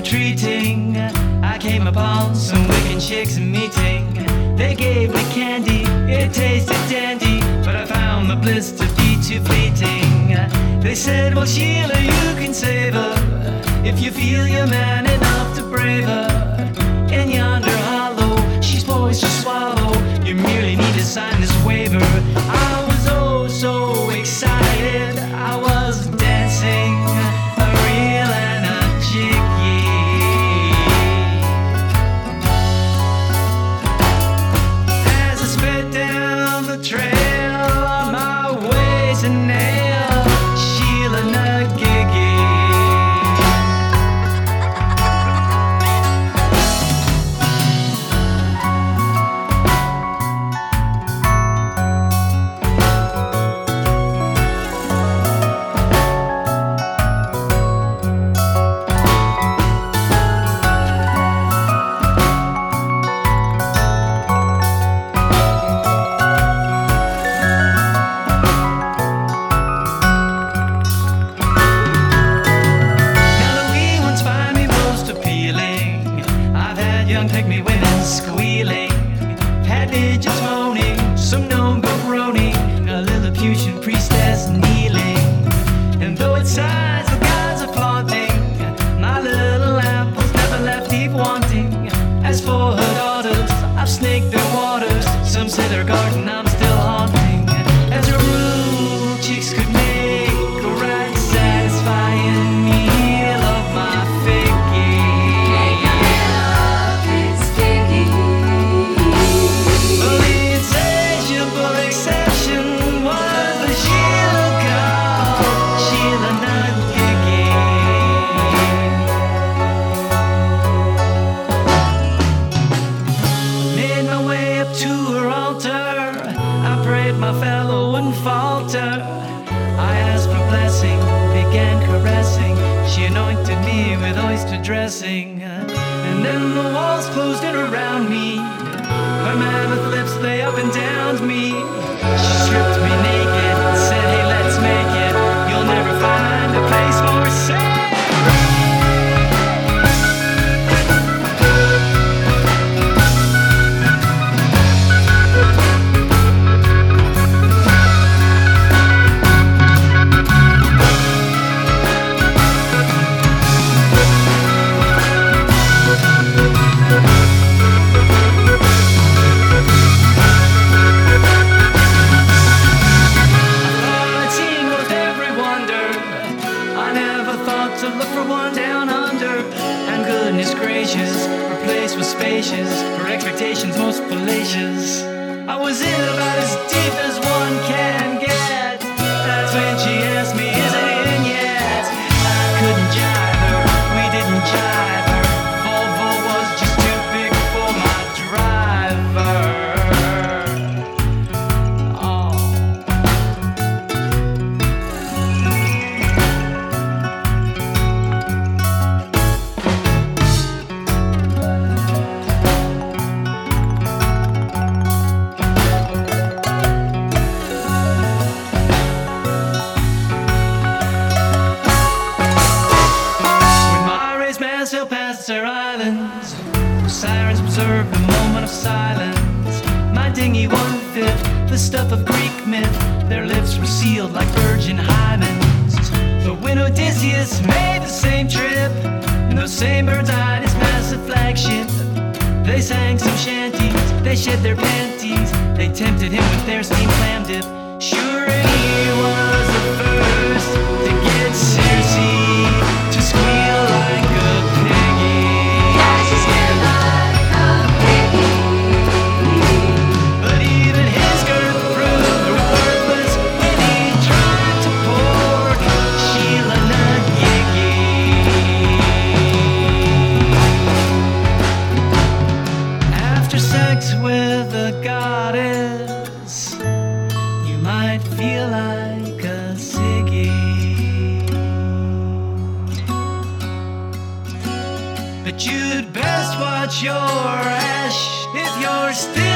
retreating, I came upon some wicked chicks meeting. They gave me candy, it tasted dandy, but I found the bliss to be too fleeting. They said, Well, Sheila, you can save her if you feel you're man enough to brave her. In yonder hollow, she's poised to swallow. consider doctor. Most spacious, her expectations most fallacious. I was in about as deep as one can. islands. Sirens observed a moment of silence. My dinghy one fifth, the stuff of Greek myth. Their lips were sealed like virgin hymens. The wind Odysseus made the same trip. No those same birds eyed his massive flagship. They sang some shanties, they shed their panties. They tempted him with their steam clam dip. sure ash, if you're still.